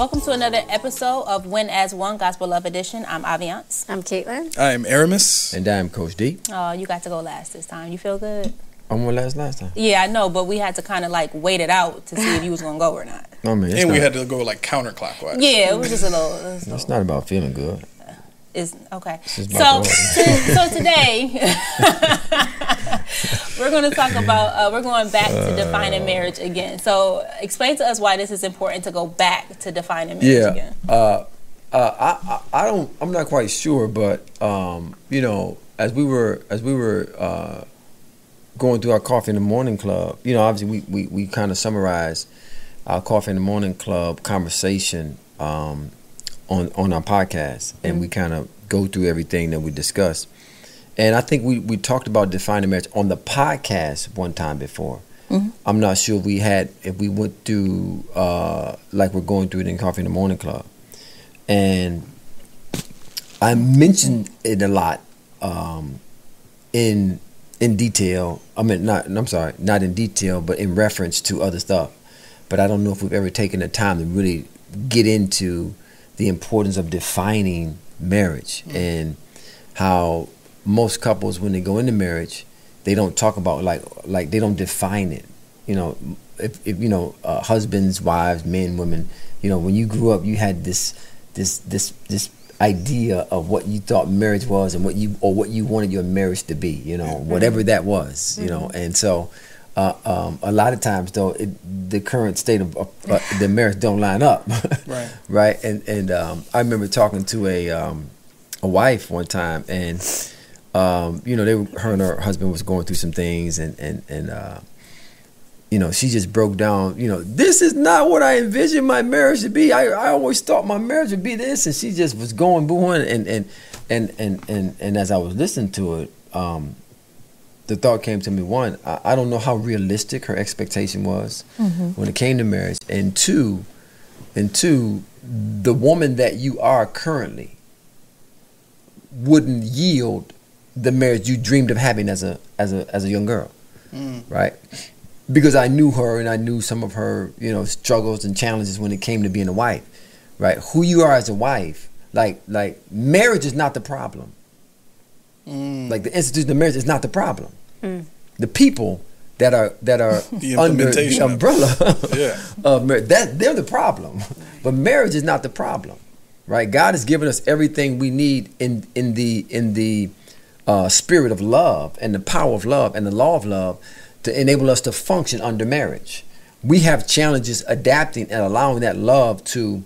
Welcome to another episode of Win as One Gospel Love Edition. I'm Aviance. I'm Caitlin. I'm Aramis. And I'm Coach D. Oh, you got to go last this time. You feel good? I went last last time. Yeah, I know, but we had to kind of like wait it out to see if you was gonna go or not. I mean, it's And we had to go like counterclockwise. Yeah, it was just a little. It was a It's not about feeling good. Is okay. is So, to, so today we're going to talk about uh, we're going back to defining marriage again. So, explain to us why this is important to go back to defining marriage Yeah. again. Uh, uh, I, I I don't I'm not quite sure, but um, you know, as we were as we were uh, going through our coffee in the morning club, you know, obviously we we, we kind of summarized our coffee in the morning club conversation um, on on our podcast, and we kind of go through everything that we discuss. And I think we, we talked about defining marriage on the podcast one time before. I'm not sure if we had if we went through uh, like we're going through it in Coffee in the Morning Club, and I mentioned it a lot um, in in detail. I mean, not I'm sorry, not in detail, but in reference to other stuff. But I don't know if we've ever taken the time to really get into the importance of defining marriage mm. and how most couples when they go into marriage they don't talk about like like they don't define it. You know if, if you know uh, husbands wives men women you know when you grew up you had this this this this idea of what you thought marriage was and what you or what you wanted your marriage to be you know mm-hmm. whatever that was you know. Mm-hmm. And so uh, um, a lot of times though it, the current state of uh, the marriage don't line up. Right. right? And and um, I remember talking to a um, a wife one time and um, you know they were, her and her husband was going through some things and and and uh, you know she just broke down you know this is not what I envisioned my marriage to be. I, I always thought my marriage would be this. And she just was going booing and and and and and, and as I was listening to it um, the thought came to me one I, I don't know how realistic her expectation was mm-hmm. when it came to marriage. And two and two the woman that you are currently wouldn't yield the marriage you dreamed of having as a as a as a young girl mm. right? Because i knew her and i knew some of her you know struggles and challenges when it came to being a wife right? Who you are as a wife like like marriage is not the problem. Mm. Like the institution of marriage is not the problem the people that are that are The under the implementation of it. umbrella Yeah. of marriage that they're the problem but marriage is not the problem right god has given us everything we need in in the in the uh, spirit of love and the power of love and the law of love to enable us to function under marriage we have challenges adapting and allowing that love to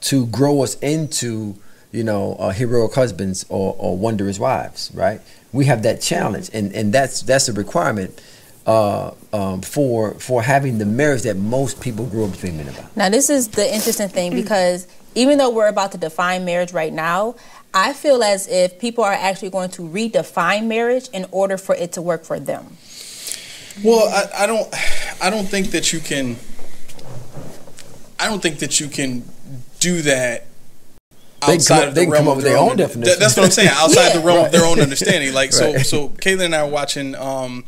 to grow us into you know uh, heroic husbands or, or wondrous wives right we have that challenge. And and that's that's a requirement uh, um, for for having the marriage that most people grew up dreaming about. Now, this is the interesting thing because even though we're about to define marriage right now, I feel as if people are actually going to redefine marriage in order for it to work for them. Well, I, I don't I don't think that you can I don't think that you can do that They can outside come of they the can realm come of up with their their own own definition. That- That's what I'm saying. Outside the Yeah. realm of their own understanding. Like so Right. so Caitlin and I were watching um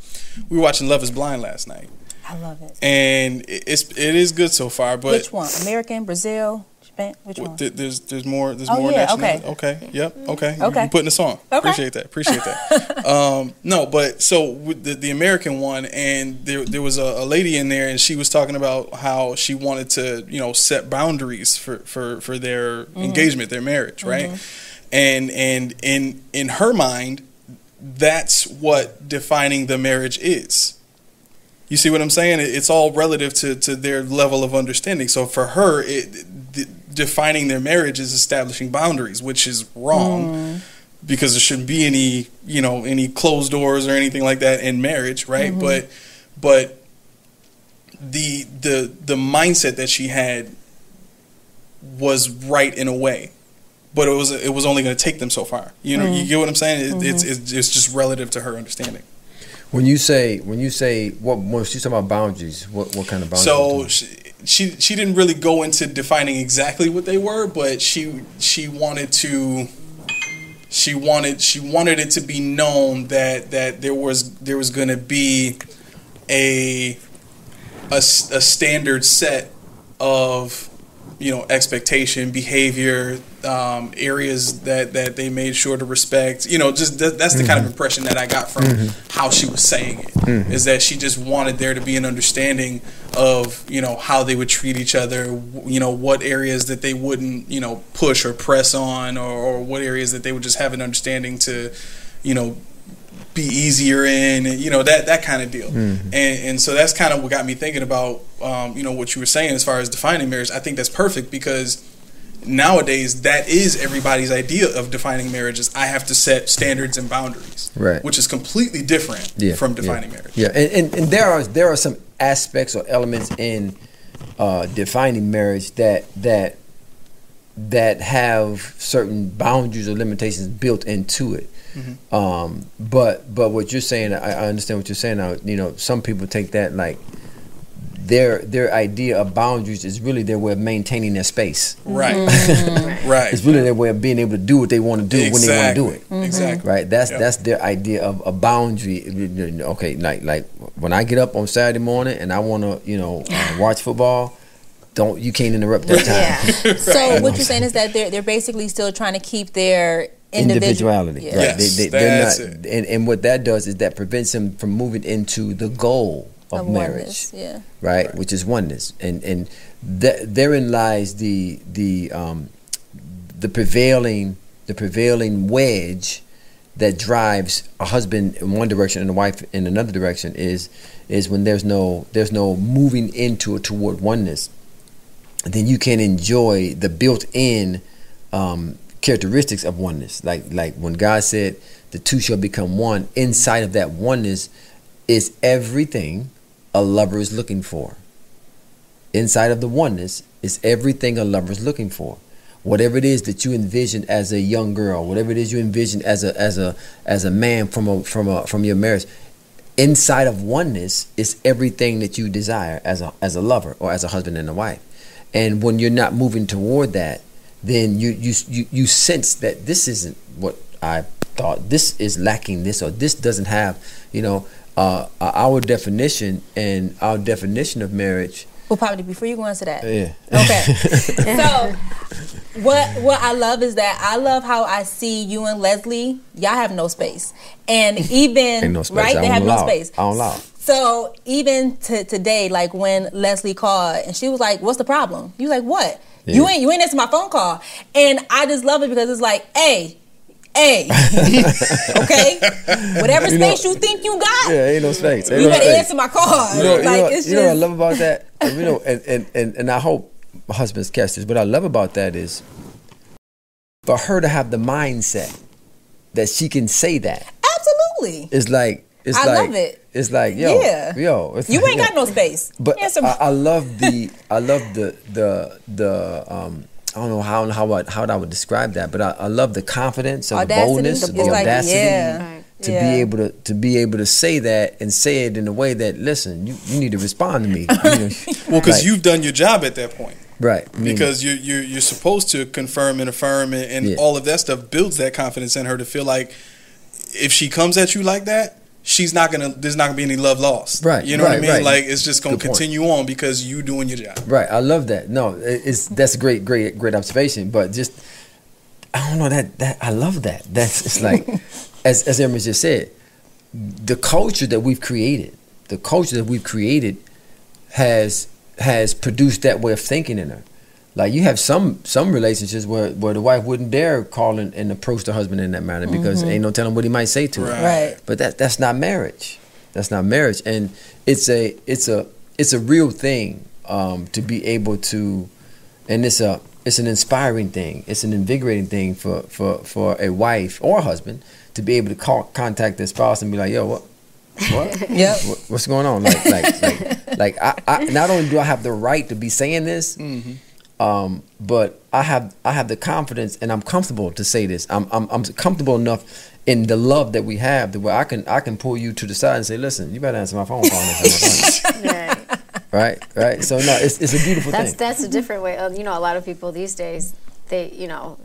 we were watching Love is Blind last night. I love it. And it's it is good so far, but Which one? American, Brazil, Japan? Which one? Th- There's there's more there's Oh, more yeah, nationality. Okay. Yep. Okay. You- Okay. You putting the song. Okay. Appreciate that. Appreciate that. um, no, but so with the, the American one, and there there was a, a lady in there, and she was talking about how she wanted to you know set boundaries for for for their engagement, their marriage, right? And and in in her mind, that's what defining the marriage is. You see what I'm saying? It's all relative to, to their level of understanding. So for her, it, defining their marriage is establishing boundaries, which is wrong mm. because there shouldn't be any, you know, any closed doors or anything like that in marriage, right? Mm-hmm. But but the the the mindset that she had was right in a way. But it was it was only going to take them so far. You know, you mm. get what I'm saying? It, it's, mm-hmm. it's it's just relative to her understanding. When you say when you say what when she's talking about boundaries what what kind of boundaries So she, she she didn't really go into defining exactly what they were, but she she wanted to she wanted she wanted it to be known that that there was there was going to be a, a a standard set of you know expectation behavior um, areas that that they made sure to respect you know just th- that's the mm-hmm. kind of mm-hmm. impression that i got from mm-hmm. how she was saying it mm-hmm. is that she just wanted there to be an understanding of you know how they would treat each other you know what areas that they wouldn't you know push or press on or, or what areas that they would just have an understanding to you know be easier in, and, you know that that kind of deal. Mm-hmm. And and so that's kind of what got me thinking about um, you know what you were saying as far as defining marriage. I think that's perfect because nowadays that is everybody's idea of defining marriage is I have to set standards and boundaries, right? Which is completely different yeah, from defining yeah. marriage. Yeah, and, and and there are there are some aspects or elements in uh, defining marriage that that that have certain boundaries or limitations built into it. Mm-hmm. Um, but but what you're saying, I, I, understand what you're saying. Now, you know, some people take that like their their idea of boundaries is really their way of maintaining their space. Right, mm-hmm. right. It's really their way of being able to do what they want to do exactly. when they want to do it. Mm-hmm. Exactly. Right. That's yep. that's their idea of a boundary. Okay, like like when I get up on Saturday morning and I want to you know uh, watch football don't you can't interrupt that time. Yeah. so what you're saying is that they're they're basically still trying to keep their individuality. Yeah. Right. Yes, they, they, are not, it. And, and what that does is that prevents them from moving into the goal of, of marriage. yeah. Right? right? Which is oneness. And and th- therein lies the the um, the prevailing the prevailing wedge that drives a husband in one direction and a wife in another direction is is when there's no there's no moving into or toward oneness then you can enjoy the built-in um, characteristics of oneness. Like like when God said the two shall become one, inside of that oneness is everything a lover is looking for. Inside of the oneness is everything a lover is looking for. Whatever it is that you envision as a young girl, whatever it is you envision as a as a as a man from a from a from your marriage, inside of oneness is everything that you desire as a as a lover or as a husband and a wife. And when you're not moving toward that, then you you you, you sense that this isn't what I thought. This is lacking this or this doesn't have, you know, uh, our definition and our definition of marriage. Well, probably before you go into that. Yeah. Okay. so, what what I love is that I love how I see you and Leslie. Y'all have no space, and even no space. right, they have no space. I don't allow. So even to today, like when Leslie called and she was like, "What's the problem?" You like, "What?" Yeah. You ain't you ain't answer my phone call, and I just love it because it's like, hey, hey, okay, whatever you space know, you think you got, yeah, ain't no space. Ain't you no better space. answer my call. You know, like, you know, it's you just, know what I love about that. you know, and, and and and I hope my husband's catch this. What I love about that is for her to have the mindset that she can say that. Absolutely, it's like it's I like, love it. It's like yo, yeah. yo. you like, ain't got no space. But I, I, love the, I love the, the, the. Um, I don't know how how I, how I would describe that, but I, I love the confidence, of the boldness, the, the audacity. yeah. To yeah. be able to to be able to say that and say it in a way that listen, you, you need to respond to me. You know, well, because like, you've done your job at that point. Right. because you're, you're, you're supposed to confirm and affirm, and, and yeah. all of that stuff builds that confidence in her to feel like if she comes at you like that, she's not gonna there's not gonna be any love lost. Right you know right, what i mean? right. like it's just gonna Good continue point. on because you doing your job. Right i love that. No it's that's a great great great observation but just i don't know that that i love that. That's it's like as as Emma just said the culture that we've created the culture that we've created has has produced that way of thinking in her like you have some some relationships where, where the wife wouldn't dare call and, and approach the husband in that manner because mm-hmm. ain't no telling what he might say to her. Right. But that that's not marriage. That's not marriage, and it's a it's a it's a real thing um, to be able to, and it's a it's an inspiring thing. It's an invigorating thing for for for a wife or a husband to be able to call contact their spouse and be like, yo, what what? yeah. What, what's going on? Like, like, like, like I, I, not only do I have the right to be saying this, mm-hmm. Um, but I have I have the confidence and I'm comfortable to say this. I'm, I'm I'm comfortable enough in the love that we have that where I can I can pull you to the side and say, listen, you better answer my phone call. right. right, right. So no, it's it's a beautiful that's, thing. That's a different way. Of, you know, a lot of people these days, they you know,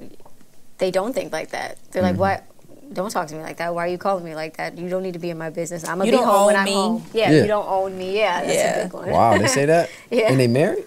they don't think like that. They're like, mm-hmm. what? Don't talk to me like that. Why are you calling me like that? You don't need to be in my business. I'm gonna be home when I'm me. home. Yeah, yeah, you don't own me. Yeah, that's yeah. a big one. Wow, they say that. yeah, and they married.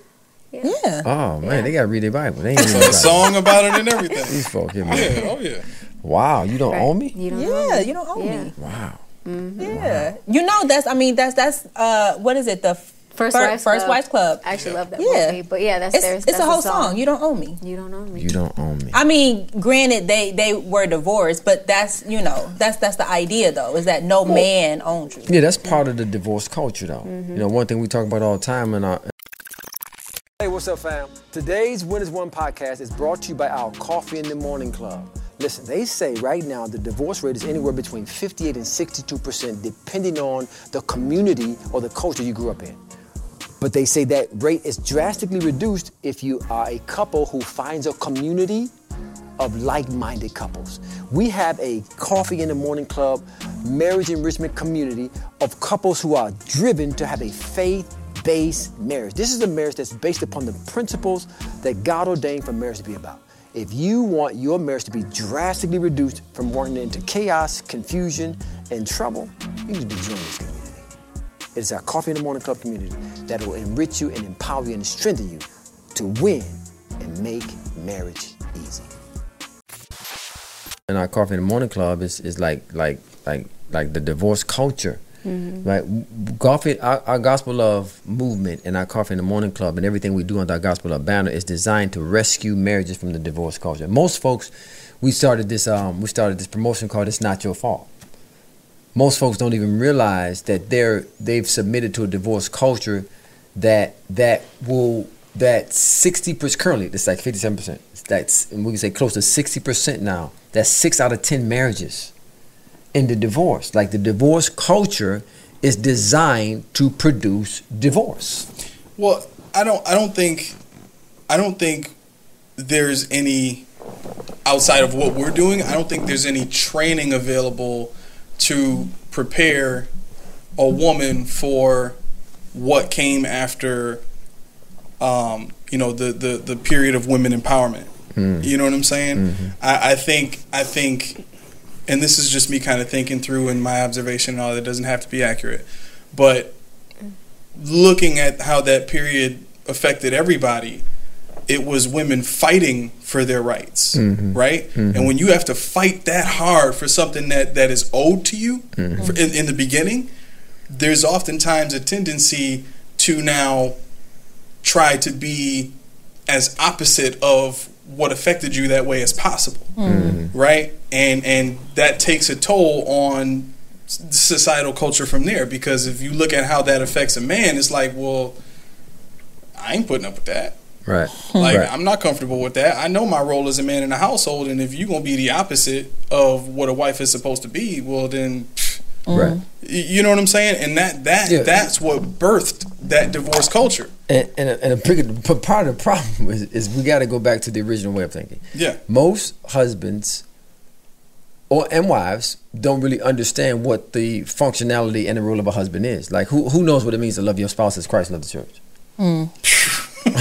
Yeah. Oh man, they gotta read their Bible. They ain't So a song about it and everything. These folk here, man. Yeah, oh yeah. Wow, you don't Right. own me? You don't know Yeah, me. you don't own Yeah. me. Wow. Yeah. You know that's I mean that's that's uh what is it the First Fir- Wives First Club. Wives Club. I actually love that Yeah. movie. But yeah, that's It's their it's that's a whole song. song. You don't own me. You don't own me. You don't own me. I mean, granted they they were divorced, but that's you know that's that's the idea though is that no man owns you. Yeah, that's part of the divorce culture, though. Mm-hmm. You know, one thing we talk about all the time in our. Hey, what's up, fam? Today's Win as One podcast is brought to you by our Coffee in the Morning Club. Listen, they say right now the divorce rate is anywhere between 58 and 62 percent, depending on the community or the culture you grew up in. But they say that rate is drastically reduced if you are a couple who finds a community of like-minded couples. We have a coffee in the morning club, marriage enrichment community of couples who are driven to have a faith-based marriage. This is a marriage that's based upon the principles that God ordained for marriage to be about. If you want your marriage to be drastically reduced from running into chaos, confusion, and trouble, you need to join this community. It is our Coffee in the Morning Club community that will enrich you and empower you and strengthen you to win and make marriage easy. And our Coffee in the Morning Club is, is like like like like the divorce culture. Right, coffee. Our, our gospel love movement and our coffee in the morning club and everything we do under our gospel love banner is designed to rescue marriages from the divorce culture. Most folks, we started this um we started this promotion called "It's Not Your Fault." most folks don't even realize that they're they've submitted to a divorce culture that that will that 60 percent currently it's like 57 percent that's we can say close to 60 percent now that's six out of 10 marriages in the divorce like the divorce culture is designed to produce divorce Well, I don't. I don't think. I don't think there's any outside of what we're doing. I don't think there's any training available to prepare a woman for what came after. Um, you know the, the the period of women empowerment. You know what I'm saying? I, I think I think, and this is just me kind of thinking through and my observation and all. That doesn't have to be accurate, but looking at how that period affected everybody, it was women fighting for their rights, mm-hmm. right? Mm-hmm. And when you have to fight that hard for something that, that is owed to you mm-hmm. for, in, in the beginning, there's oftentimes a tendency to now try to be as opposite of what affected you that way as possible, mm-hmm. Mm-hmm. right? And and that takes a toll on societal culture from there because if you look at how that affects a man, it's like, well, I ain't putting up with that. right Like Right. I'm not comfortable with that. I know my role as a man in the household, and if you're gonna be the opposite of what a wife is supposed to be, well then, pff, right you know what I'm saying? And that that Yeah. that's what birthed that divorce culture. and, and, a, and a big but part of the problem is, is we got to go back to the original way of thinking Yeah, most husbands or and wives don't really understand what the functionality and the role of a husband is. Like who who knows what it means to love your spouse as Christ loved the church? Mm.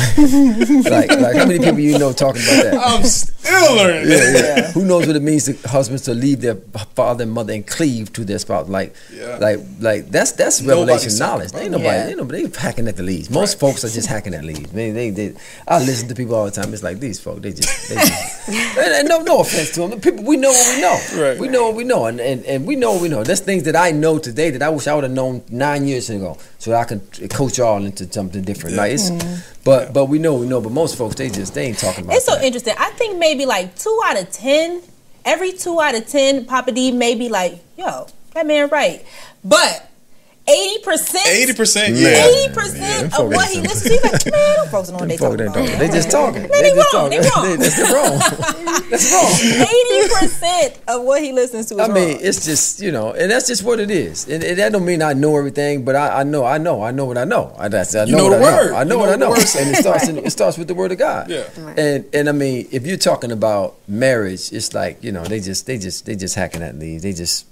like like how many people you know talking about that? I'm still learning. Yeah, yeah. Who knows what it means to husbands to leave their father and mother and cleave to their spouse? Like, Yeah. like, like that's that's Nobody's revelation talking knowledge. about Ain't it. nobody, Yeah. ain't nobody they hacking at the leads. Most folks are just hacking at leads. Man, they, they, I listen to people all the time. It's like these folks, they just, they just and, and no, no offense to them. People, we know what we know. Right. We know what we know, and, and and we know what we know. There's things that I know today that I wish I would have known nine years ago, so I can coach y'all into something different. Like it's, but but we know we know. But most folks, they just they ain't talking about. It's so that. interesting. I think maybe like two out of ten, every two out of ten, Papa D may be like, yo, that man right. But eighty percent, Eighty percent, yeah. eighty percent of what he listens to, he's like, man, them folks don't know what they Folk, talking they, about. don't- they just talking. they just wrong, they talking. wrong. That's wrong. That's wrong. Eighty percent of what he listens to is I mean, wrong. it's just you know, and that's just what it is. And, and that don't mean I know everything, but I, I know, I know, I know what I know. I, that's, I You know, know what the I word. know. I know You what know I know. what the word and it starts. In, it starts with the word of God. Yeah. Right. And and I mean, if you're talking about marriage, it's like you know, they just they just they just hacking at leaves. They just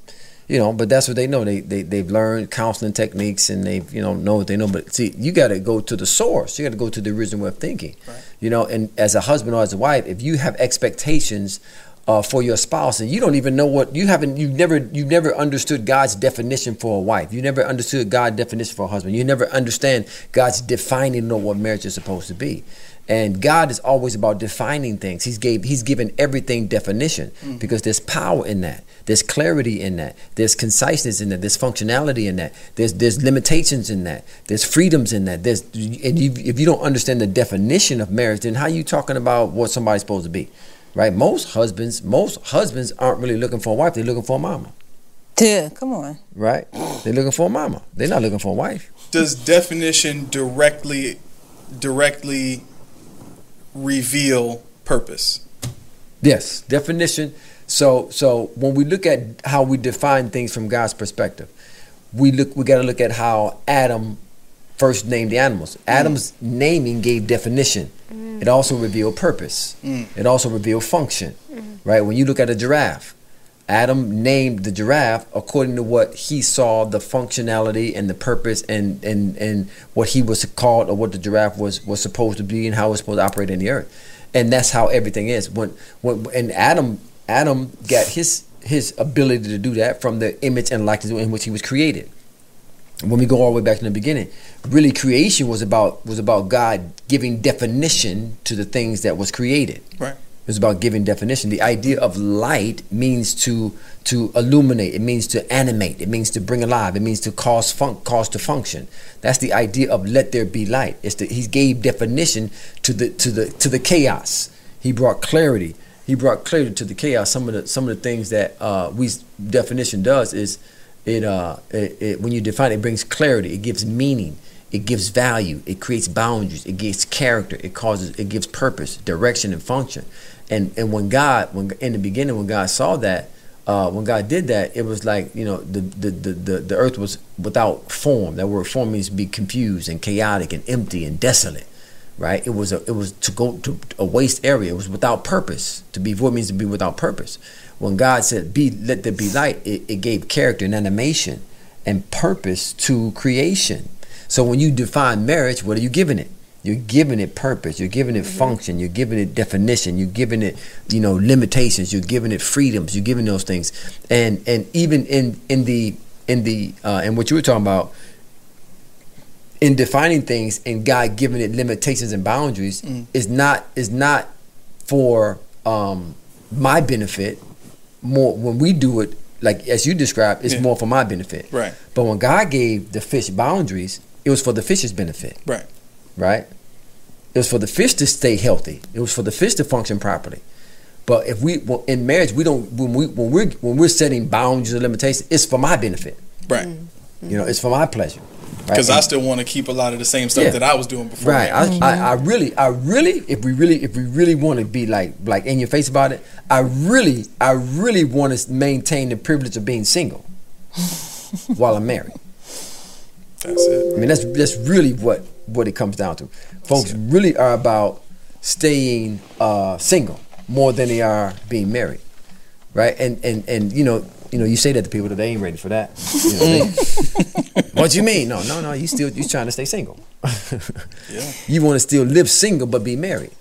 you know, but that's what they know. They they they've learned counseling techniques and they you know know what they know. But see, you got to go to the source. You got to go to the original way of thinking. You know, and as a husband or as a wife, if you have expectations uh, for your spouse, and you don't even know what you haven't. You've never you've never understood God's definition for a wife. You never understood God's definition for a husband. You never understand God's defining of what marriage is supposed to be. And God is always about defining things. He's gave He's given everything definition mm. because there's power in that. There's clarity in that. There's conciseness in that. There's functionality in that. There's there's limitations in that. There's freedoms in that. There's and you, if you don't understand the definition of marriage, then how are you talking about what somebody's supposed to be? Right? Most husbands, most husbands aren't really looking for a wife. They're looking for a mama. Yeah, come on. Right? They're looking for a mama. They're not looking for a wife. Does definition directly directly reveal purpose? Yes, definition. So so when we look at how we define things from God's perspective, we look we got to look at how Adam first named the animals. Mm. Adam's naming gave definition. Mm. It also revealed purpose. Mm. It also revealed function. Right? When you look at a giraffe, Adam named the giraffe according to what he saw the functionality and the purpose and and and what he was called or what the giraffe was was supposed to be and how it was supposed to operate in the earth. And that's how everything is. When when and Adam Adam got his his ability to do that from the image and likeness in which he was created. When we go all the way back to the beginning, really creation was about was about God giving definition to the things that was created. Right. It's about giving definition. The idea of light means to to illuminate. It means to animate. It means to bring alive. It means to cause fun- cause to function. That's the idea of let there be light. It's the, he gave definition to the to the to the chaos. He brought clarity. He brought clarity to the chaos. Some of the some of the things that uh, we definition does is it, uh, it, it when you define it, it brings clarity. It gives meaning. It gives value. It creates boundaries. It gives character. It causes. It gives purpose, direction, and function. And and when God, when in the beginning, when God saw that, uh, when God did that, it was like you know the the, the the earth was without form. That word form means to be confused and chaotic and empty and desolate, right? It was a it was to go to a waste area. It was without purpose. To be void means to be without purpose. When God said, "Be let there be light," it, it gave character and animation and purpose to creation. So when you define marriage, what are you giving it? You're giving it purpose. You're giving it function. You're giving it definition. You're giving it, you know, limitations. You're giving it freedoms. You're giving those things, and and even in in the in the uh, and what you were talking about, in defining things and God giving it limitations and boundaries is not is not for um, my benefit. More when we do it, like as you described, it's Yeah. more for my benefit. Right. But when God gave the fish boundaries, it was for the fish's benefit Right. Right? It was for the fish to stay healthy. It was for the fish to function properly. But if we in marriage, we don't when we when we're when we're setting boundaries and limitations, it's for my benefit. Right. Mm-hmm. You know, it's for my pleasure. right? Because I still want to keep a lot of the same stuff Yeah. that I was doing before. Right. I, I, mm-hmm. I really, I really, if we really, if we really want to be like, like in your face about it, I really, I really want to maintain the privilege of being single while I'm married. That's it. I mean, that's that's really what what it comes down to. Folks really are about staying uh, single more than they are being married, right? And and and you know, you know, you say that to people that they ain't ready for that. You know, they- what you mean? No, no, no. You still you trying to stay single. Yeah. You want to still live single but be married,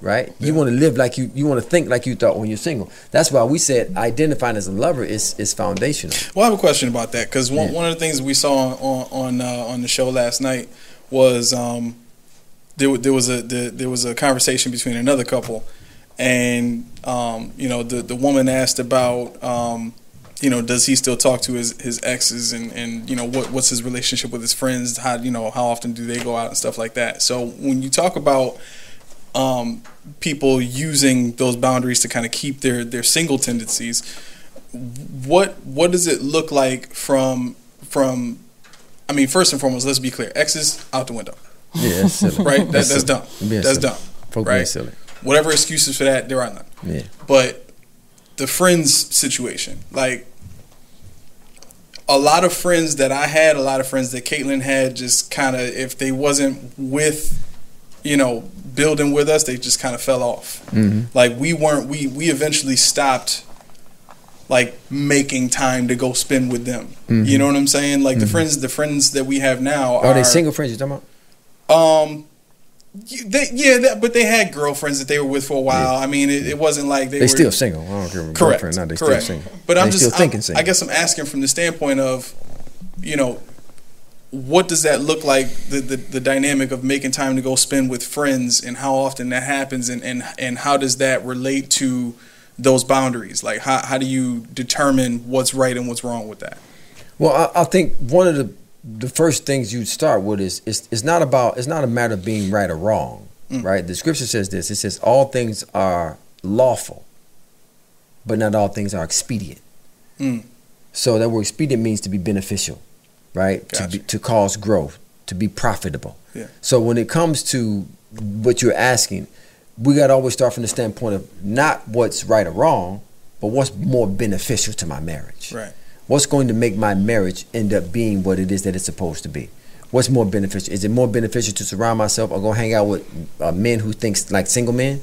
right? Yeah. You want to live like you you want to think like you thought when you're single. That's why we said identifying as a lover is is foundational. Well, I have a question about that because one, Yeah. one of the things we saw on on uh, on the show last night was um, there there was a there, there was a conversation between another couple, and um, you know the the woman asked about um, you know does he still talk to his his exes and and you know what what's his relationship with his friends how you know how often do they go out and stuff like that. So when you talk about um, people using those boundaries to kind of keep their their single tendencies what what does it look like from from I mean first and foremost let's be clear exes out the window Yeah, that's silly. right that, that's silly. dumb that's silly. dumb Folk right silly. whatever excuses for that there are none Yeah. but the friends situation like a lot of friends that I had a lot of friends that Caitlin had just kind of if they wasn't with you know building with us they just kind of fell off Mm-hmm. like we weren't we we eventually stopped like making time to go spend with them you know what i'm saying like the friends the friends that we have now Mm-hmm. Are are they single friends you talking about? um They, yeah, that, but they had girlfriends that they were with for a while. I mean, it, it wasn't like they, They were still single. I don't care correct. girlfriend. They correct. still single. But I'm they just still thinking I'm- single. I guess I'm asking from the standpoint of, you know, what does that look like? The, the the dynamic of making time to go spend with friends and how often that happens, and and and how does that relate to those boundaries? Like, how how do you determine what's right and what's wrong with that? Well, I, I think one of the the first things you'd start with is is it's not about it's not a matter of being right or wrong, right? The scripture says this. It says all things are lawful, but not all things are expedient. Mm. So that word expedient means to be beneficial, right? To be, to cause growth, to be profitable. Yeah. So when it comes to what you're asking, we got to always start from the standpoint of not what's right or wrong, but what's more beneficial to my marriage. Right. what's going to make my marriage end up being what it is that it's supposed to be? What's more beneficial? Is it more beneficial to surround myself or go hang out with uh, men who thinks like single men?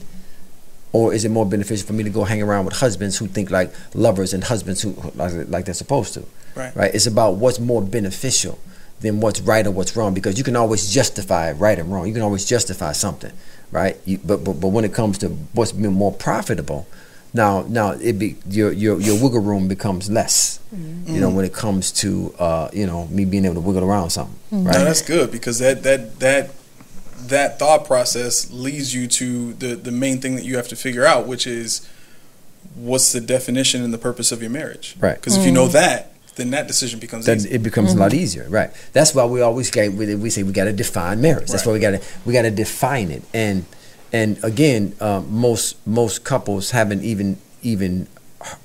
Or is it more beneficial for me to go hang around with husbands who think like lovers and husbands who like, like they're supposed to? Right. right? It's about what's more beneficial than what's right or what's wrong because you can always justify right and wrong. You can always justify something right? You, but, but but when it comes to what's been more profitable now now it be your your your wiggle room becomes less mm-hmm. you know when it comes to uh you know me being able to wiggle around something mm-hmm. right? No, that's good because that that that that thought process leads you to the the main thing that you have to figure out, which is what's the definition and the purpose of your marriage. Right. Because if you know mm. that, then that decision becomes then easy. it becomes a lot easier, right? That's why we always get we, we say we got to define marriage. That's Right. why we got to we got to define it. And and again, um, most most couples haven't even even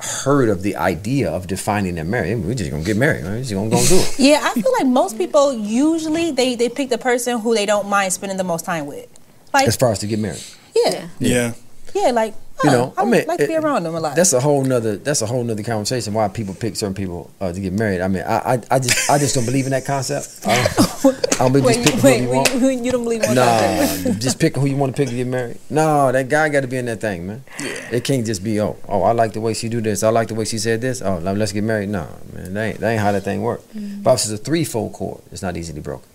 heard of the idea of defining their marriage. We're just gonna get married. Right? We're just gonna go do it. Yeah, I feel like most people usually they they pick the person who they don't mind spending the most time with. Like, As far as to get married, yeah, yeah. yeah, like You oh, know, I, I mean, like to be around them a lot. that's a whole nother that's a whole nother conversation. Why people pick certain people uh, to get married. I mean, I, I I just I just don't believe in that concept. I don't, I don't believe wait, just picking wait, who you want. wait, you don't believe one Nah, just pick who you want to pick to get married. No, that guy got to be in that thing, man. Yeah. It can't just be oh, oh, I like the way she do this. I like the way she said this. Oh, let's get married. No, man, that ain't, that ain't how that thing work. Bible says a threefold cord. It's not easily broken.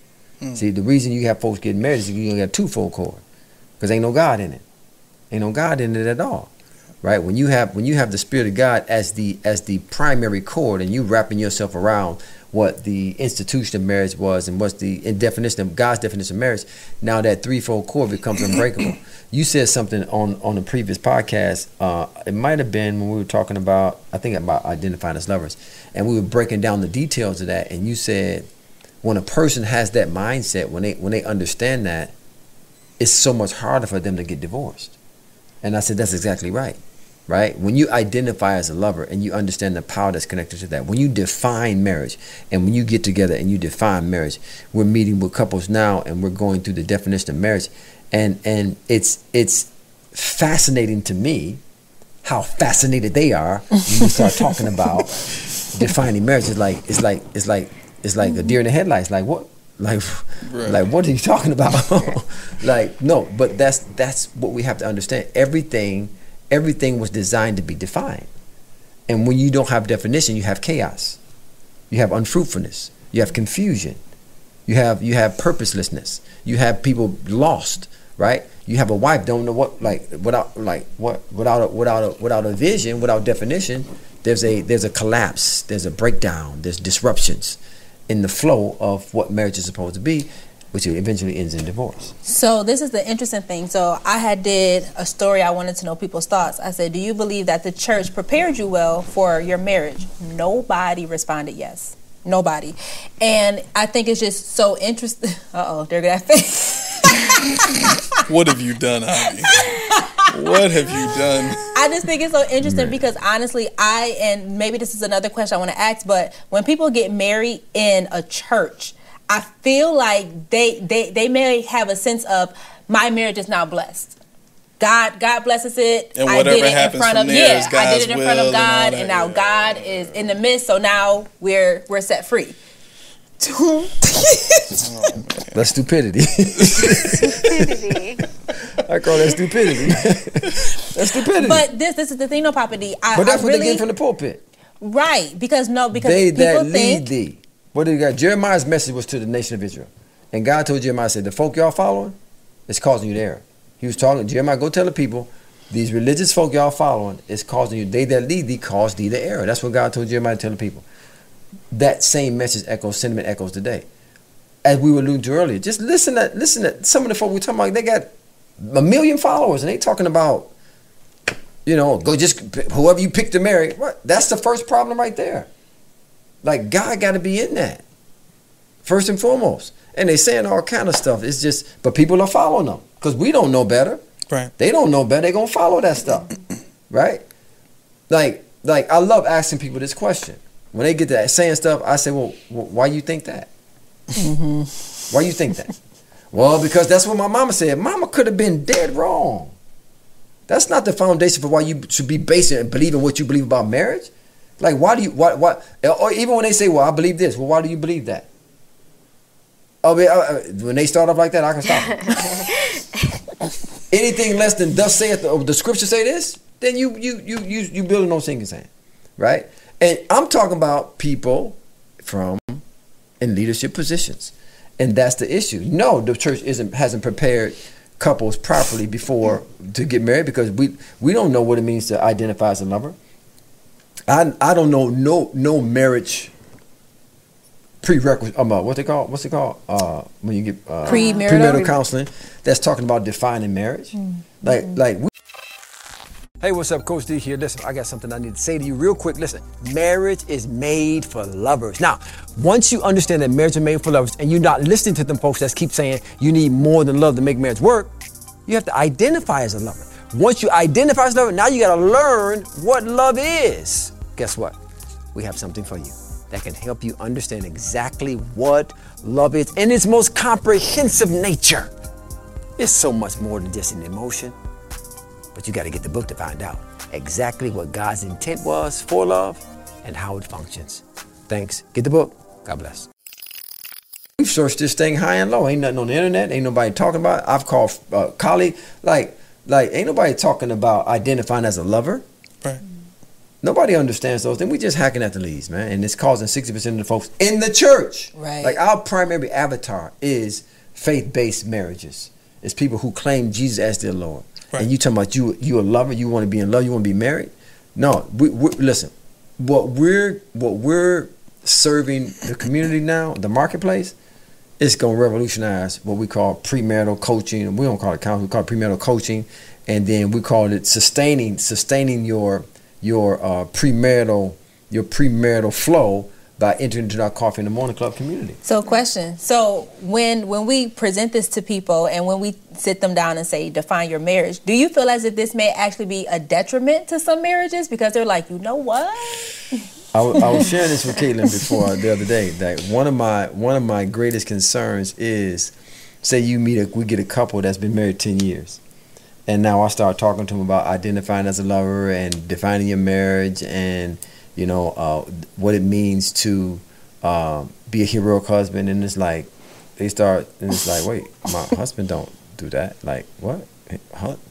See, the reason you have folks getting married is you only got two-fold cord, because ain't no God in it. Ain't no God in it at all, right? When you have when you have the Spirit of God as the as the primary cord, and you wrapping yourself around what the institution of marriage was and what's the in definition of God's definition of marriage, now that threefold cord becomes unbreakable. you said something on on the previous podcast. Uh, it might have been when we were talking about I think about identifying as lovers, and we were breaking down the details of that. And you said when a person has that mindset, when they when they understand that, it's so much harder for them to get divorced. And I said that's exactly right. Right? When you identify as a lover and you understand the power that's connected to that, when you define marriage and when you get together and you define marriage, we're meeting with couples now and we're going through the definition of marriage and and it's it's fascinating to me how fascinated they are when you start talking about defining marriage. It's like it's like it's like it's like a deer in the headlights. Like what? Like Right. like what are you talking about? like no, but that's that's what we have to understand. Everything everything was designed to be defined. And when you don't have definition, you have chaos. You have unfruitfulness. You have confusion. You have you have purposelessness. You have people lost, right? You have a wife don't know what like without like what without a, without a, without a vision, without definition. There's a there's a collapse. There's a breakdown. There's disruptions in the flow of what marriage is supposed to be, which eventually ends in divorce. So this is the interesting thing. So I had did a story. I wanted to know people's thoughts. I said, "Do you believe that the church prepared you well for your marriage?" Nobody responded yes. Nobody. And I think it's just so interesting. Uh oh, there go that face. What have you done, Ivy? what have you done? I just think it's so interesting because honestly, I and maybe this is another question I want to ask, but when people get married in a church, I feel like they they they may have a sense of my marriage is now blessed. God God blesses it. And I did it in front from of there yeah, I did it in front of God, that, and now yeah. God is in the midst. So now we're we're set free. That's stupidity. Stupidity. I call that stupidity. That's stupidity. but this this is the thing, no, Papa D. I, But that's I what really they get from the pulpit. right because no because They people that lead think thee. What did you got? Jeremiah's message was to the nation of Israel. And God told Jeremiah, said, the folk y'all following, It's causing you the error. He was talking, Jeremiah, go tell the people, these religious folk y'all following is causing you, they that lead thee cause thee the error. That's what God told Jeremiah to tell the people. That same message echoes, sentiment echoes today. As we were alluding to earlier, just listen to listen to some of the folks we're talking about, they got a million followers and they talking about, you know, go just whoever you pick to marry. What? That's the first problem right there. Like God got to be in that first and foremost. And they saying all kind of stuff. It's just, but people are following them because we don't know better. Right. They don't know better. They gonna follow that stuff, right? Like, like I love asking people this question when they get to saying stuff. I say, well, why you think that? Why you think that? well, because that's what my mama said. Mama could have been dead wrong. That's not the foundation for why you should be basing and believing what you believe about marriage. Like, why do you, why, why, or even when they say, well, I believe this, well, why do you believe that? Oh, but, uh, when they start off like that, I can stop. Anything less than thus saith the, the scripture say this, then you you you you you building no sinking sand, right? And I'm talking about people from in leadership positions, and that's the issue. No, the church isn't hasn't prepared couples properly before to get married because we we don't know what it means to identify as a lover. I I don't know no no marriage prerequisite. Um, uh, what they call what's it called? Uh, when you get uh, Premarital? premarital counseling. That's talking about defining marriage. Like like. We, Hey, what's up? Coach D here. Listen, I got something I need to say to you real quick. Listen, marriage is made for lovers. Now, once you understand that marriage is made for lovers and you're not listening to them folks that keep saying you need more than love to make marriage work, you have to identify as a lover. Once you identify as a lover, now you got to learn what love is. Guess what? We have something for you that can help you understand exactly what love is in its most comprehensive nature. It's so much more than just an emotion. But you got to get the book to find out exactly what God's intent was for love and how it functions. Thanks. Get the book. God bless. We've searched this thing high and low. Ain't nothing on the internet. Ain't nobody talking about it. I've called uh, colleague. Like, like, ain't nobody talking about identifying as a lover. Right. Nobody understands those things. We just hacking at the leads, man, and it's causing sixty percent of the folks in the church. Right. Like our primary avatar is faith-based marriages. It's people who claim Jesus as their Lord. Right. And you talking about you you a lover, you want to be in love, you want to be married. No, we, we listen. What we're what we're serving the community now, the marketplace, it's gonna revolutionize what we call premarital coaching. We don't call it counseling, we call it premarital coaching, and then we call it sustaining sustaining your your uh, premarital your premarital flow by entering into our coffee in the morning club community. So, question. So, when when we present this to people and when we sit them down and say define your marriage, do you feel as if this may actually be a detriment to some marriages because they're like, you know what? I, I was sharing this with Caitlin before the other day that one of my one of my greatest concerns is, say you meet a we get a couple that's been married ten years, and now I start talking to them about identifying as a lover and defining your marriage and you know uh, what it means to um, be a heroic husband, and it's like they start and it's like wait my husband don't do that like what.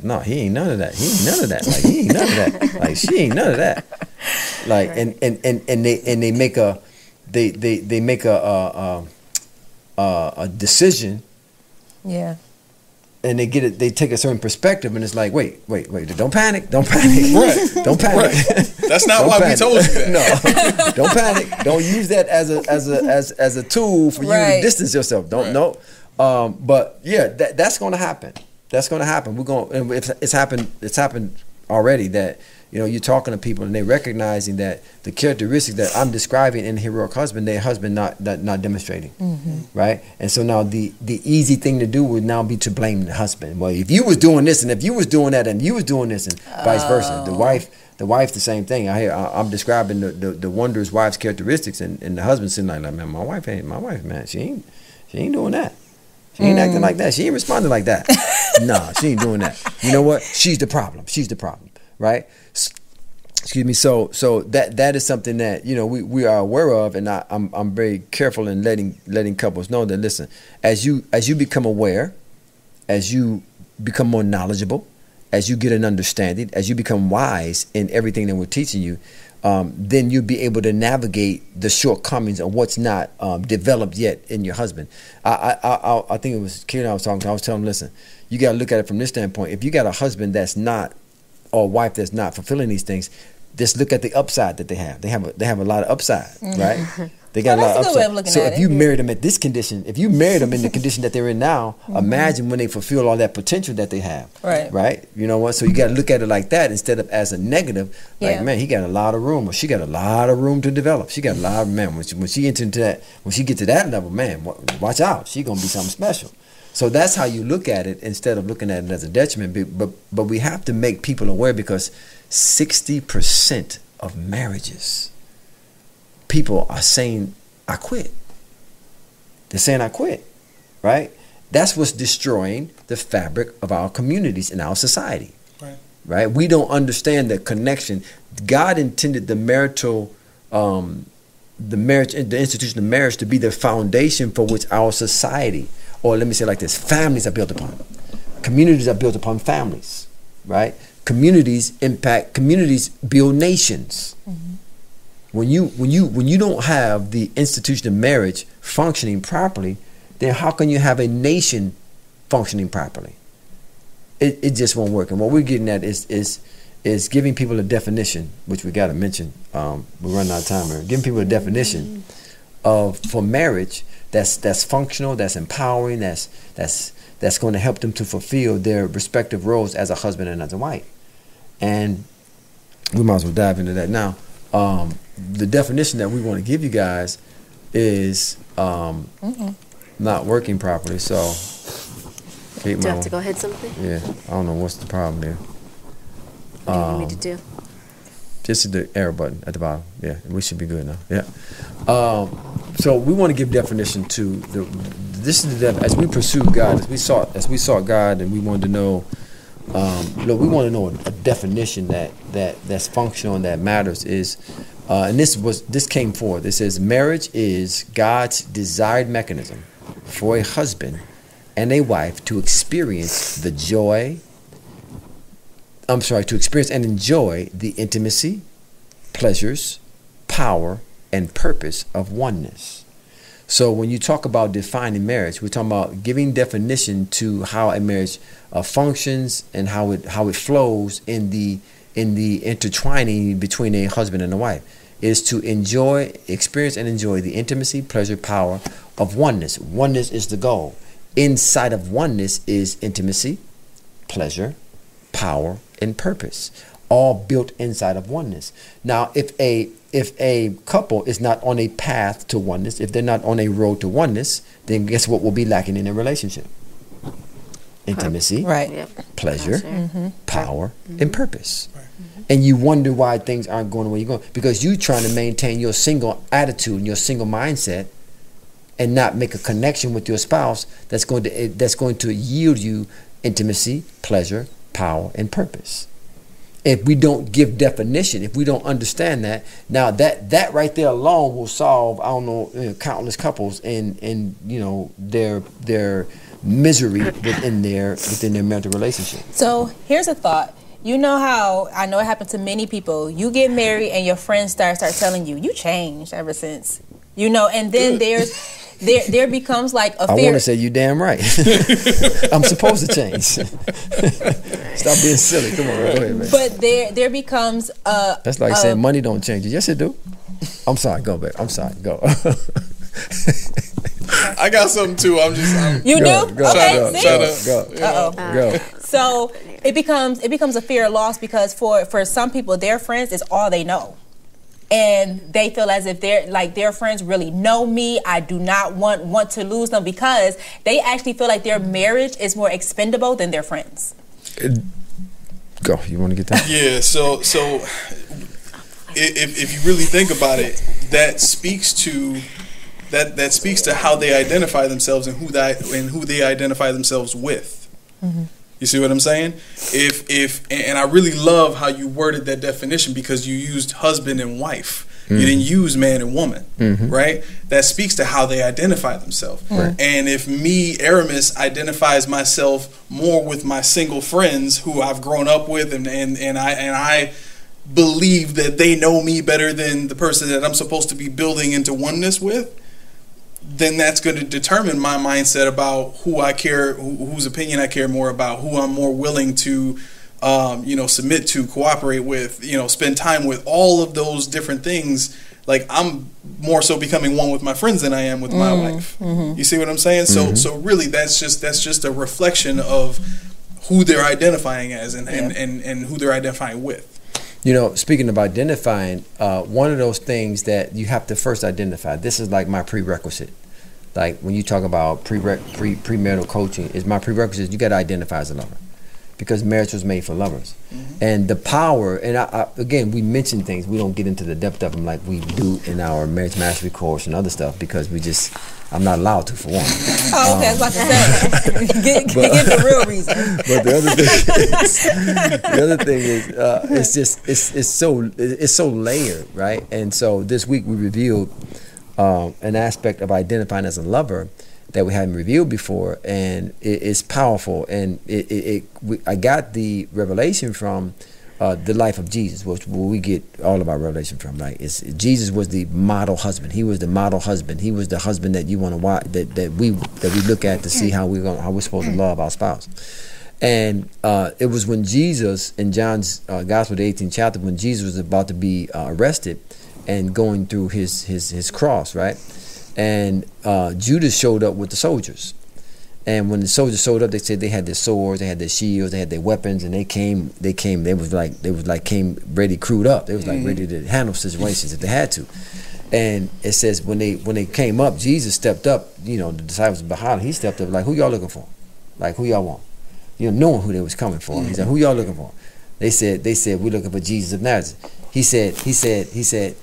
No, he ain't none of that. He ain't none of that. Like he ain't none of that. Like she ain't none of that like and, and and and they and they make a they they they make a a, a, a, a decision Yeah. And they get it they take a certain perspective and it's like wait wait wait don't panic don't panic. Right. don't panic. Right. That's not Don't why we told you that. no. Don't panic. Don't use that as a as a as, as a tool for you to distance yourself. Don't Right. know um, but yeah that, that's going to happen. That's going to happen. We're going and it's, it's happened it's happened already that you know you're talking to people and they're recognizing that the characteristics that i'm describing in heroic husband their husband not not, not demonstrating mm-hmm. right and so now the the easy thing to do would now be to blame the husband well if you was doing this and if you was doing that and you was doing this and vice versa the oh. wife the wife the same thing i hear I- i'm describing the, the, the wondrous wife's characteristics and, and the husband sitting like, man my wife ain't my wife man she ain't she ain't doing that she ain't acting like that. She ain't responding like that. nah, she ain't doing that. You know what? She's the problem. She's the problem, right? Excuse me. So, so that that is something that you know we, we are aware of, and I, I'm I'm very careful in letting letting couples know that listen, as you as you become aware, as you become more knowledgeable, as you get an understanding, as you become wise in everything that we're teaching you, um, then you'll be able to navigate the shortcomings of what's not um, developed yet in your husband. I I, I, I think it was Kieran I was talking to. I was telling him, listen, you got to look at it from this standpoint. If you got a husband that's not, or a wife that's not fulfilling these things, just look at the upside that they have. They have a, they have a lot of upside, right? They got Oh, a lot of upside. of so if it. you married them at this condition, if you married them in the condition that they're in now, imagine when they fulfill all that potential that they have. Right. Right. You know what? So you got to look at it like that instead of as a negative. Like Yeah. man, he got a lot of room, or she got a lot of room to develop. She got a lot of man. When she, when she gets into that, when she get to that level, man, watch out. She gonna be something special. So that's how you look at it instead of looking at it as a detriment. But but, but we have to make people aware because sixty percent of marriages, people are saying, "I quit." They're saying, "I quit," right? That's what's destroying the fabric of our communities and our society. Right. Right? We don't understand the connection. God intended the marital, um, the marriage, the institution of marriage to be the foundation for which our society, or let me say it like this, families are built upon. Communities are built upon families, right? Communities impact communities build nations. When you when you when you don't have the institution of marriage functioning properly, then how can you have a nation functioning properly? It, it just won't work. And what we're getting at is is is giving people a definition, which we got to mention. Um, we're running out of time here. Giving people a definition of for marriage that's that's functional, that's empowering, that's that's that's going to help them to fulfill their respective roles as a husband and as a wife. And we might as well dive into that now. Um, the definition that we want to give you guys is um, not working properly. So, Kate, Do I have to go ahead something? yeah, I don't know what's the problem there. What do you want me to Um, do? Just the arrow button at the bottom. Yeah, we should be good now. Yeah. Um, so we want to give definition to the. This is the def- as we pursue God, as we sought, as we sought God, and we wanted to know. Um, look, we want to know a, definition that that that's functional and that matters. Is uh, and this was this came forth. It says marriage is God's desired mechanism for a husband and a wife to experience the joy, I'm sorry, to experience and enjoy the intimacy, pleasures, power, and purpose of oneness. So when you talk about defining marriage, we're talking about giving definition to how a marriage uh, functions and how it how it flows in the in the intertwining between a husband and a wife. Is to enjoy, experience, and enjoy the intimacy, pleasure, power of oneness. Oneness is the goal. Inside of oneness is intimacy, pleasure, power, and purpose, all built inside of oneness. Now, if a if a couple is not on a path to oneness, if they're not on a road to oneness, then guess what will be lacking in their relationship? Intimacy, Right. Yep. pleasure, Pleasure. Mm-hmm. power, and mm-hmm. purpose. And you wonder why things aren't going the way you're going because you're trying to maintain your single attitude and your single mindset and not make a connection with your spouse that's going to eh, that's going to yield you intimacy, pleasure, power, and purpose. If we don't give definition, if we don't understand that, now that that right there alone will solve I don't know, you know countless couples and and you know their their misery within their within their marital relationship. So here's a thought. You know how I know it happened to many people. You get married and your friends start start telling you you changed ever since. You know, and then there's there there becomes like a I fear. want to say you damn right. I'm supposed to change. Stop being silly. Come on, go ahead, man. but there there becomes a That's like a- saying money don't change it. Yes, it do. I'm sorry. Go back. I'm sorry. Go. I got something too. I'm just. I'm, You go, do? Go, okay, go, see? go, go, Uh-oh. go. So it becomes it becomes a fear of loss because for for some people their friends is all they know. And they feel as if they're like their friends really know me. I do not want want to lose them because they actually feel like their marriage is more expendable than their friends. Uh, go. You want to get that? Yeah. So so, if if you really think about it, that speaks to that that speaks to how they identify themselves and who that and who they identify themselves with. Mm-hmm. You see what I'm saying? If if and I really love how you worded that definition because you used husband and wife. You hmm. didn't use man and woman, mm-hmm. right? That speaks to how they identify themselves. And if me, Aramis, identifies myself more with my single friends who I've grown up with, and, and, and I and I believe that they know me better than the person that I'm supposed to be building into oneness with, then that's going to determine my mindset about who I care, who, whose opinion I care more about, who I'm more willing to, um, you know, submit to, cooperate with, you know, spend time with. All of those different things. Like I'm more so becoming one with my friends than I am with my mm-hmm. wife. Mm-hmm. You see what I'm saying? So, mm-hmm. so really, that's just that's just a reflection of who they're identifying as and, and, and, and who they're identifying with. You know, speaking of identifying, uh, one of those things that you have to first identify. This is like my prerequisite. Like when you talk about pre pre premarital coaching, is my prerequisite. You got to identify as a lover, because marriage was made for lovers, and the power. And I, I, again, we mention things. We don't get into the depth of them like we do in our marriage mastery course and other stuff because we just. I'm not allowed to for one. Oh, okay. I was about to say. get, get, get the real reason. but the other thing is, the other thing is, uh, it's just it's it's so it's so layered, right? And so this week we revealed um, an aspect of identifying as a lover that we hadn't revealed before, and it, it's powerful. And it, it, it we, I got the revelation from. Uh, the life of Jesus, which where we get all of our revelation from, right? It's, Jesus was the model husband. He was the model husband. He was the husband that you want to watch, that, that we that we look at to see how we going how we're supposed to love our spouse. And uh, it was when Jesus in John's uh, Gospel, the 18th chapter, when Jesus was about to be uh, arrested and going through his his his cross, right? And uh, Judas showed up with the soldiers. And when the soldiers showed up, they said they had their swords, they had their shields, they had their weapons, and they came. They came. They was like they was like came ready, crewed up. They was like ready to handle situations if they had to. And it says when they when they came up, Jesus stepped up. You know the disciples behind him. He stepped up like, "Who y'all looking for? Like who y'all want?" You know, knowing who they was coming for. He said, "Who y'all looking for?" They said, "They said we're looking for Jesus of Nazareth." He said, "He said, he said,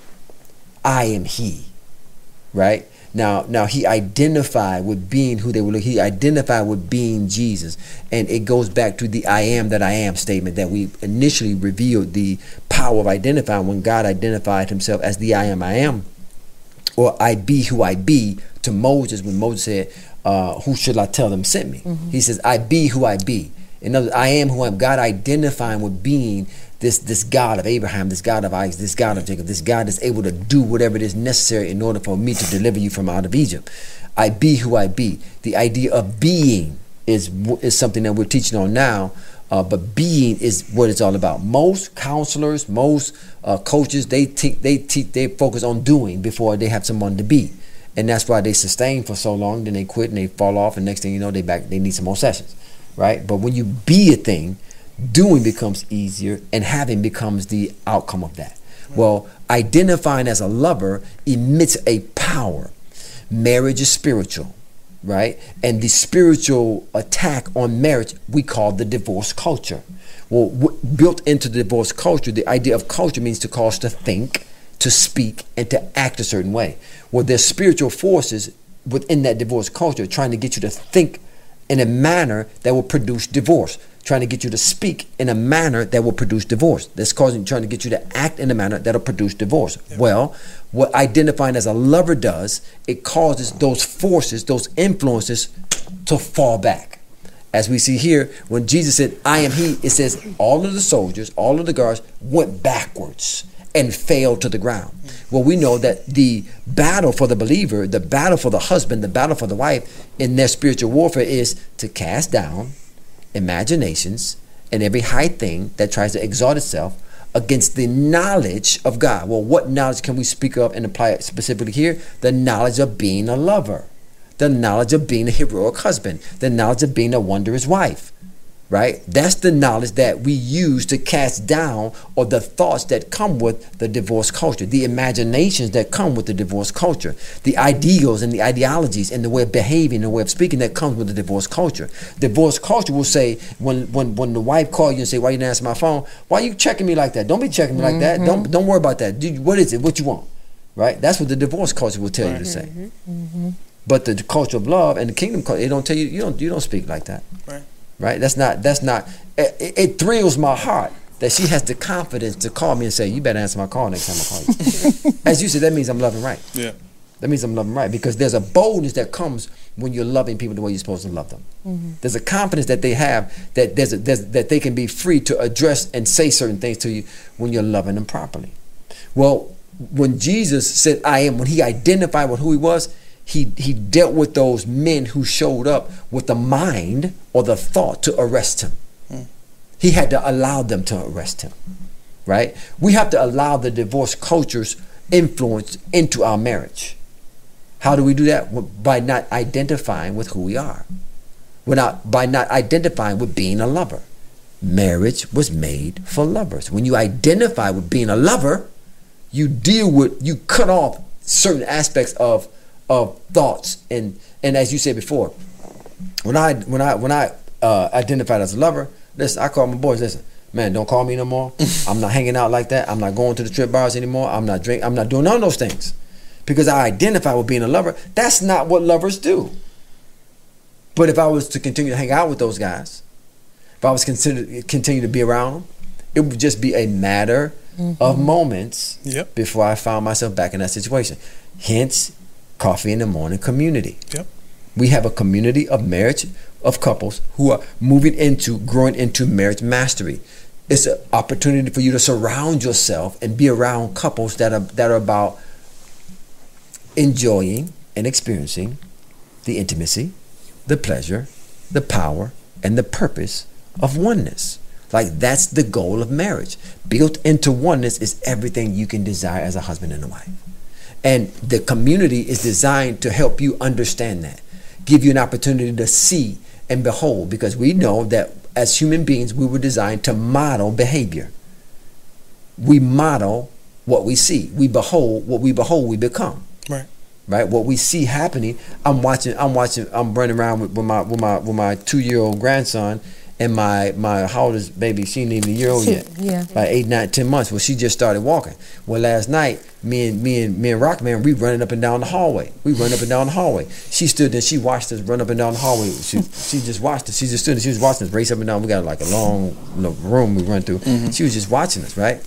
I am He." Right now, now he identified with being who they were. He identified with being Jesus, and it goes back to the "I am that I am" statement that we initially revealed the power of identifying when God identified Himself as the "I am I am." or I be who I be to Moses when Moses said, uh, Who should I tell them sent me? He says, I be who I be. In other I am who I am. God identifying with being this this God of Abraham, this God of Isaac, this God of Jacob, this God that's able to do whatever it is necessary in order for me to deliver you from out of Egypt. I be who I be. The idea of being is is something that we're teaching on now. Uh, but being is what it's all about. Most counselors, most uh, coaches, they te- they te- they focus on doing before they have someone to be, and that's why they sustain for so long. Then they quit and they fall off, and next thing you know, they back. They need some more sessions, right? But when you be a thing, doing becomes easier, and having becomes the outcome of that. Well, identifying as a lover emits a power. Marriage is spiritual right? And the spiritual attack on marriage we call the divorce culture. Well, w- built into the divorce culture, the idea of culture means to cause to think, to speak, and to act a certain way. Well, there's spiritual forces within that divorce culture trying to get you to think in a manner that will produce divorce. Trying to get you to speak in a manner that will produce divorce. That's causing trying to get you to act in a manner that'll produce divorce. Well, what identifying as a lover does, it causes those forces, those influences to fall back. As we see here, when Jesus said, I am he, it says all of the soldiers, all of the guards went backwards and fell to the ground. Well, we know that the battle for the believer, the battle for the husband, the battle for the wife in their spiritual warfare is to cast down imaginations and every high thing that tries to exalt itself against the knowledge of God. Well, what knowledge can we speak of and apply it specifically here? The knowledge of being a lover, the knowledge of being a heroic husband, the knowledge of being a wondrous wife. Right? That's the knowledge that we use to cast down or the thoughts that come with the divorce culture, the imaginations that come with the divorce culture, the ideals and the ideologies and the way of behaving and the way of speaking that comes with the divorce culture. Divorce culture will say when when when the wife call you and say, Why you didn't answer my phone? Why you checking me like that? Don't be checking me like that. Don't mm-hmm. don't worry about that. Dude, what is it? What you want? Right? That's what the divorce culture will tell you to say. Mm-hmm. Mm-hmm. But the culture of love and the kingdom culture, it don't tell you you don't you don't speak like that. Right. Right? That's not that's not it, it- it thrills my heart that she has the confidence to call me and say, You better answer my call next time I call you. As you said, that means I'm loving right. Yeah. That means I'm loving right because there's a boldness that comes when you're loving people the way you're supposed to love them. Mm-hmm. There's a confidence that they have that there's, a, there's that they can be free to address and say certain things to you when you're loving them properly. Well, when Jesus said I am, when he identified with who he was, he he dealt with those men who showed up with the mind or the thought to arrest him. Hmm. He had to allow them to arrest him. Right? We have to allow the divorce culture's influence into our marriage. How do we do that? By not identifying with who we are. We're not, by not identifying with being a lover. Marriage was made for lovers. When you identify with being a lover, you deal with, you cut off certain aspects of of thoughts and and as you said before, when I when I when I uh, identified as a lover, listen, I call my boys. Listen, man, don't call me no more. I'm not hanging out like that. I'm not going to the trip bars anymore. I'm not drink. I'm not doing none of those things because I identify with being a lover. That's not what lovers do. But if I was to continue to hang out with those guys, if I was consider continue to be around them, it would just be a matter of moments Yep. before I found myself back in that situation. Hence, coffee in the morning community. Yep. We have a community of marriage of couples who are moving into growing into marriage mastery. It's an opportunity for you to surround yourself and be around couples that are that are about enjoying and experiencing the intimacy, the pleasure, the power, and the purpose of oneness. Like that's the goal of marriage. Built into oneness is everything you can desire as a husband and a wife. And the community is designed to help you understand that, give you an opportunity to see and behold, because we know that as human beings, we were designed to model behavior. We model what we see. We behold what we behold, we become Right. right? What we see happening, I'm watching. I'm watching. I'm running around with, with my with my with my two year old grandson and my my how old is baby? She ain't even a year old Two, yet. yeah. Like eight, nine, ten months. Well, she just started walking. Well, last night, me and me and me and Rockman, we running up and down the hallway. We run up and down the hallway. She stood there. She watched us run up and down the hallway. She she just watched us. She just stood. there. She was watching us race up and down. We got like a long you know, room we run through. Mm-hmm. She was just watching us, right?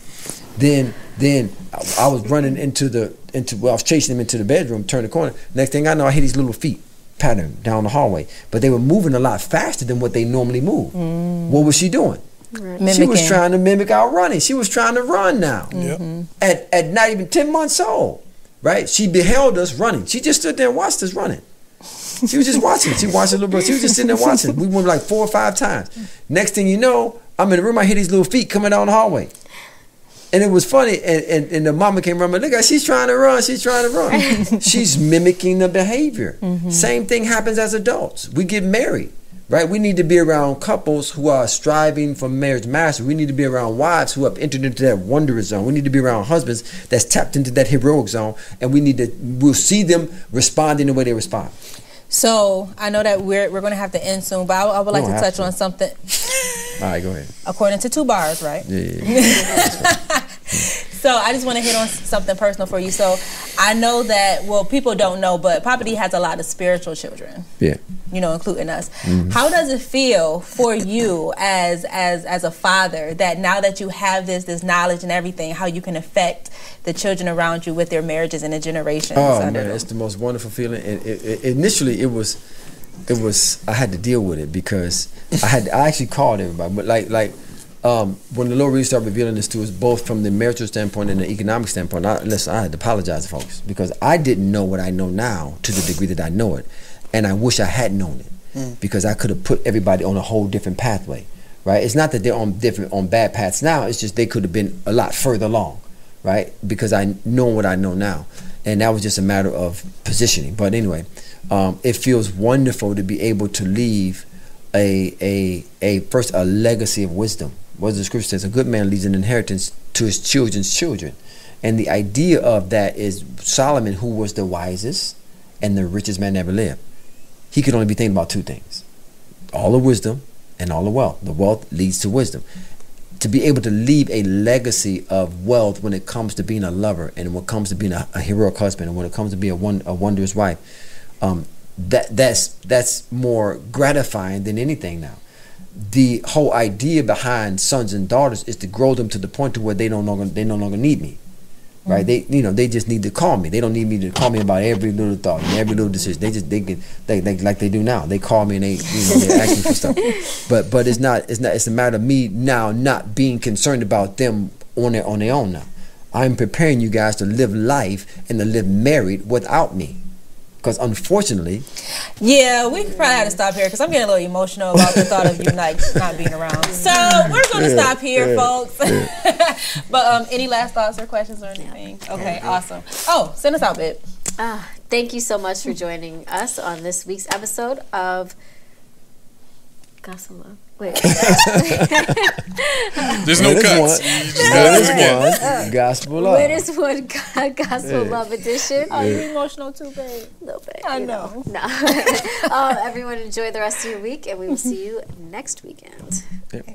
Then then I, I was running into the into well, I was chasing him into the bedroom, turned the corner. Next thing I know, I hear these little feet pattern down the hallway. But they were moving a lot faster than what they normally move. Mm. What was she doing? She was trying to mimic our running. She was trying to run now. Mm-hmm. Yep. At at not even ten months old. Right? She beheld us running. She just stood there and watched us running. She was just watching. She watched the little bro. She was just sitting there watching. We went like four or five times. Next thing you know, I'm in the room. I hear these little feet coming down the hallway. And it was funny, and, and, and the mama came running. Look at she's trying to run. She's trying to run. she's mimicking the behavior. Mm-hmm. Same thing happens as adults. We get married, right? We need to be around couples who are striving for marriage mastery. We need to be around wives who have entered into that wondrous zone. We need to be around husbands that's tapped into that heroic zone, and we need to. We'll see them responding the way they respond. So I know that we're we're going to have to end soon, but I, I would like to touch to. on something All right, go ahead. according to two bars, right? Yeah, yeah, yeah. So I just want to hit on something personal for you. So I know that well, people don't know, but Papa D has a lot of spiritual children. yeah. You know, including us. Mm-hmm. How does it feel for you as as as a father that now that you have this this knowledge and everything, how you can affect the children around you with their marriages and the generations? Oh man, them? it's the most wonderful feeling. And it, it, initially, it was, it was. I had to deal with it because I had. I actually called everybody, but like like. Um, when the Lord really started revealing this to us, both from the marital standpoint and the economic standpoint, I, listen, I had to apologize to folks because I didn't know what I know now to the degree that I know it, and I wish I had known it because I could have put everybody on a whole different pathway, right? It's not that they're on different on bad paths now. It's just they could have been a lot further along, right? Because I know what I know now, and that was just a matter of positioning. But anyway, um, it feels wonderful to be able to leave a a a first a legacy of wisdom. What the scripture says, a good man leaves an inheritance to his children's children, and the idea of that is Solomon, who was the wisest and the richest man ever lived. He could only be thinking about two things: all the wisdom and all the wealth. The wealth leads to wisdom. To be able to leave a legacy of wealth when it comes to being a lover and when it comes to being a, a heroic husband and when it comes to being a, one, a wondrous wife, um, that that's that's more gratifying than anything now. The whole idea behind sons and daughters is to grow them to the point to where they no longer they no longer need me, right? They you know they just need to call me. They don't need me to call me about every little thought and every little decision. They just they can they, they like they do now. They call me and they you know they're asking for stuff. But but it's not it's not it's a matter of me now not being concerned about them on their on their own now. I'm preparing you guys to live life and to live married without me. Because unfortunately, Yeah, we probably had to stop here because I'm getting a little emotional about the thought of you like not being around. So we're going to stop here, folks. but um, any last thoughts or questions or anything? Okay, awesome. Oh, send us out, bit. Ah, thank you so much for joining us on this week's episode of Gospel Love. Wait. There's no That is cuts. one. Just that gotta do is it again. one gospel love. Wait, is one Go- Gospel Love edition. Are you emotional too, babe? A little bit. I you know. No. um, everyone, enjoy the rest of your week, and we will see you next weekend. Yep.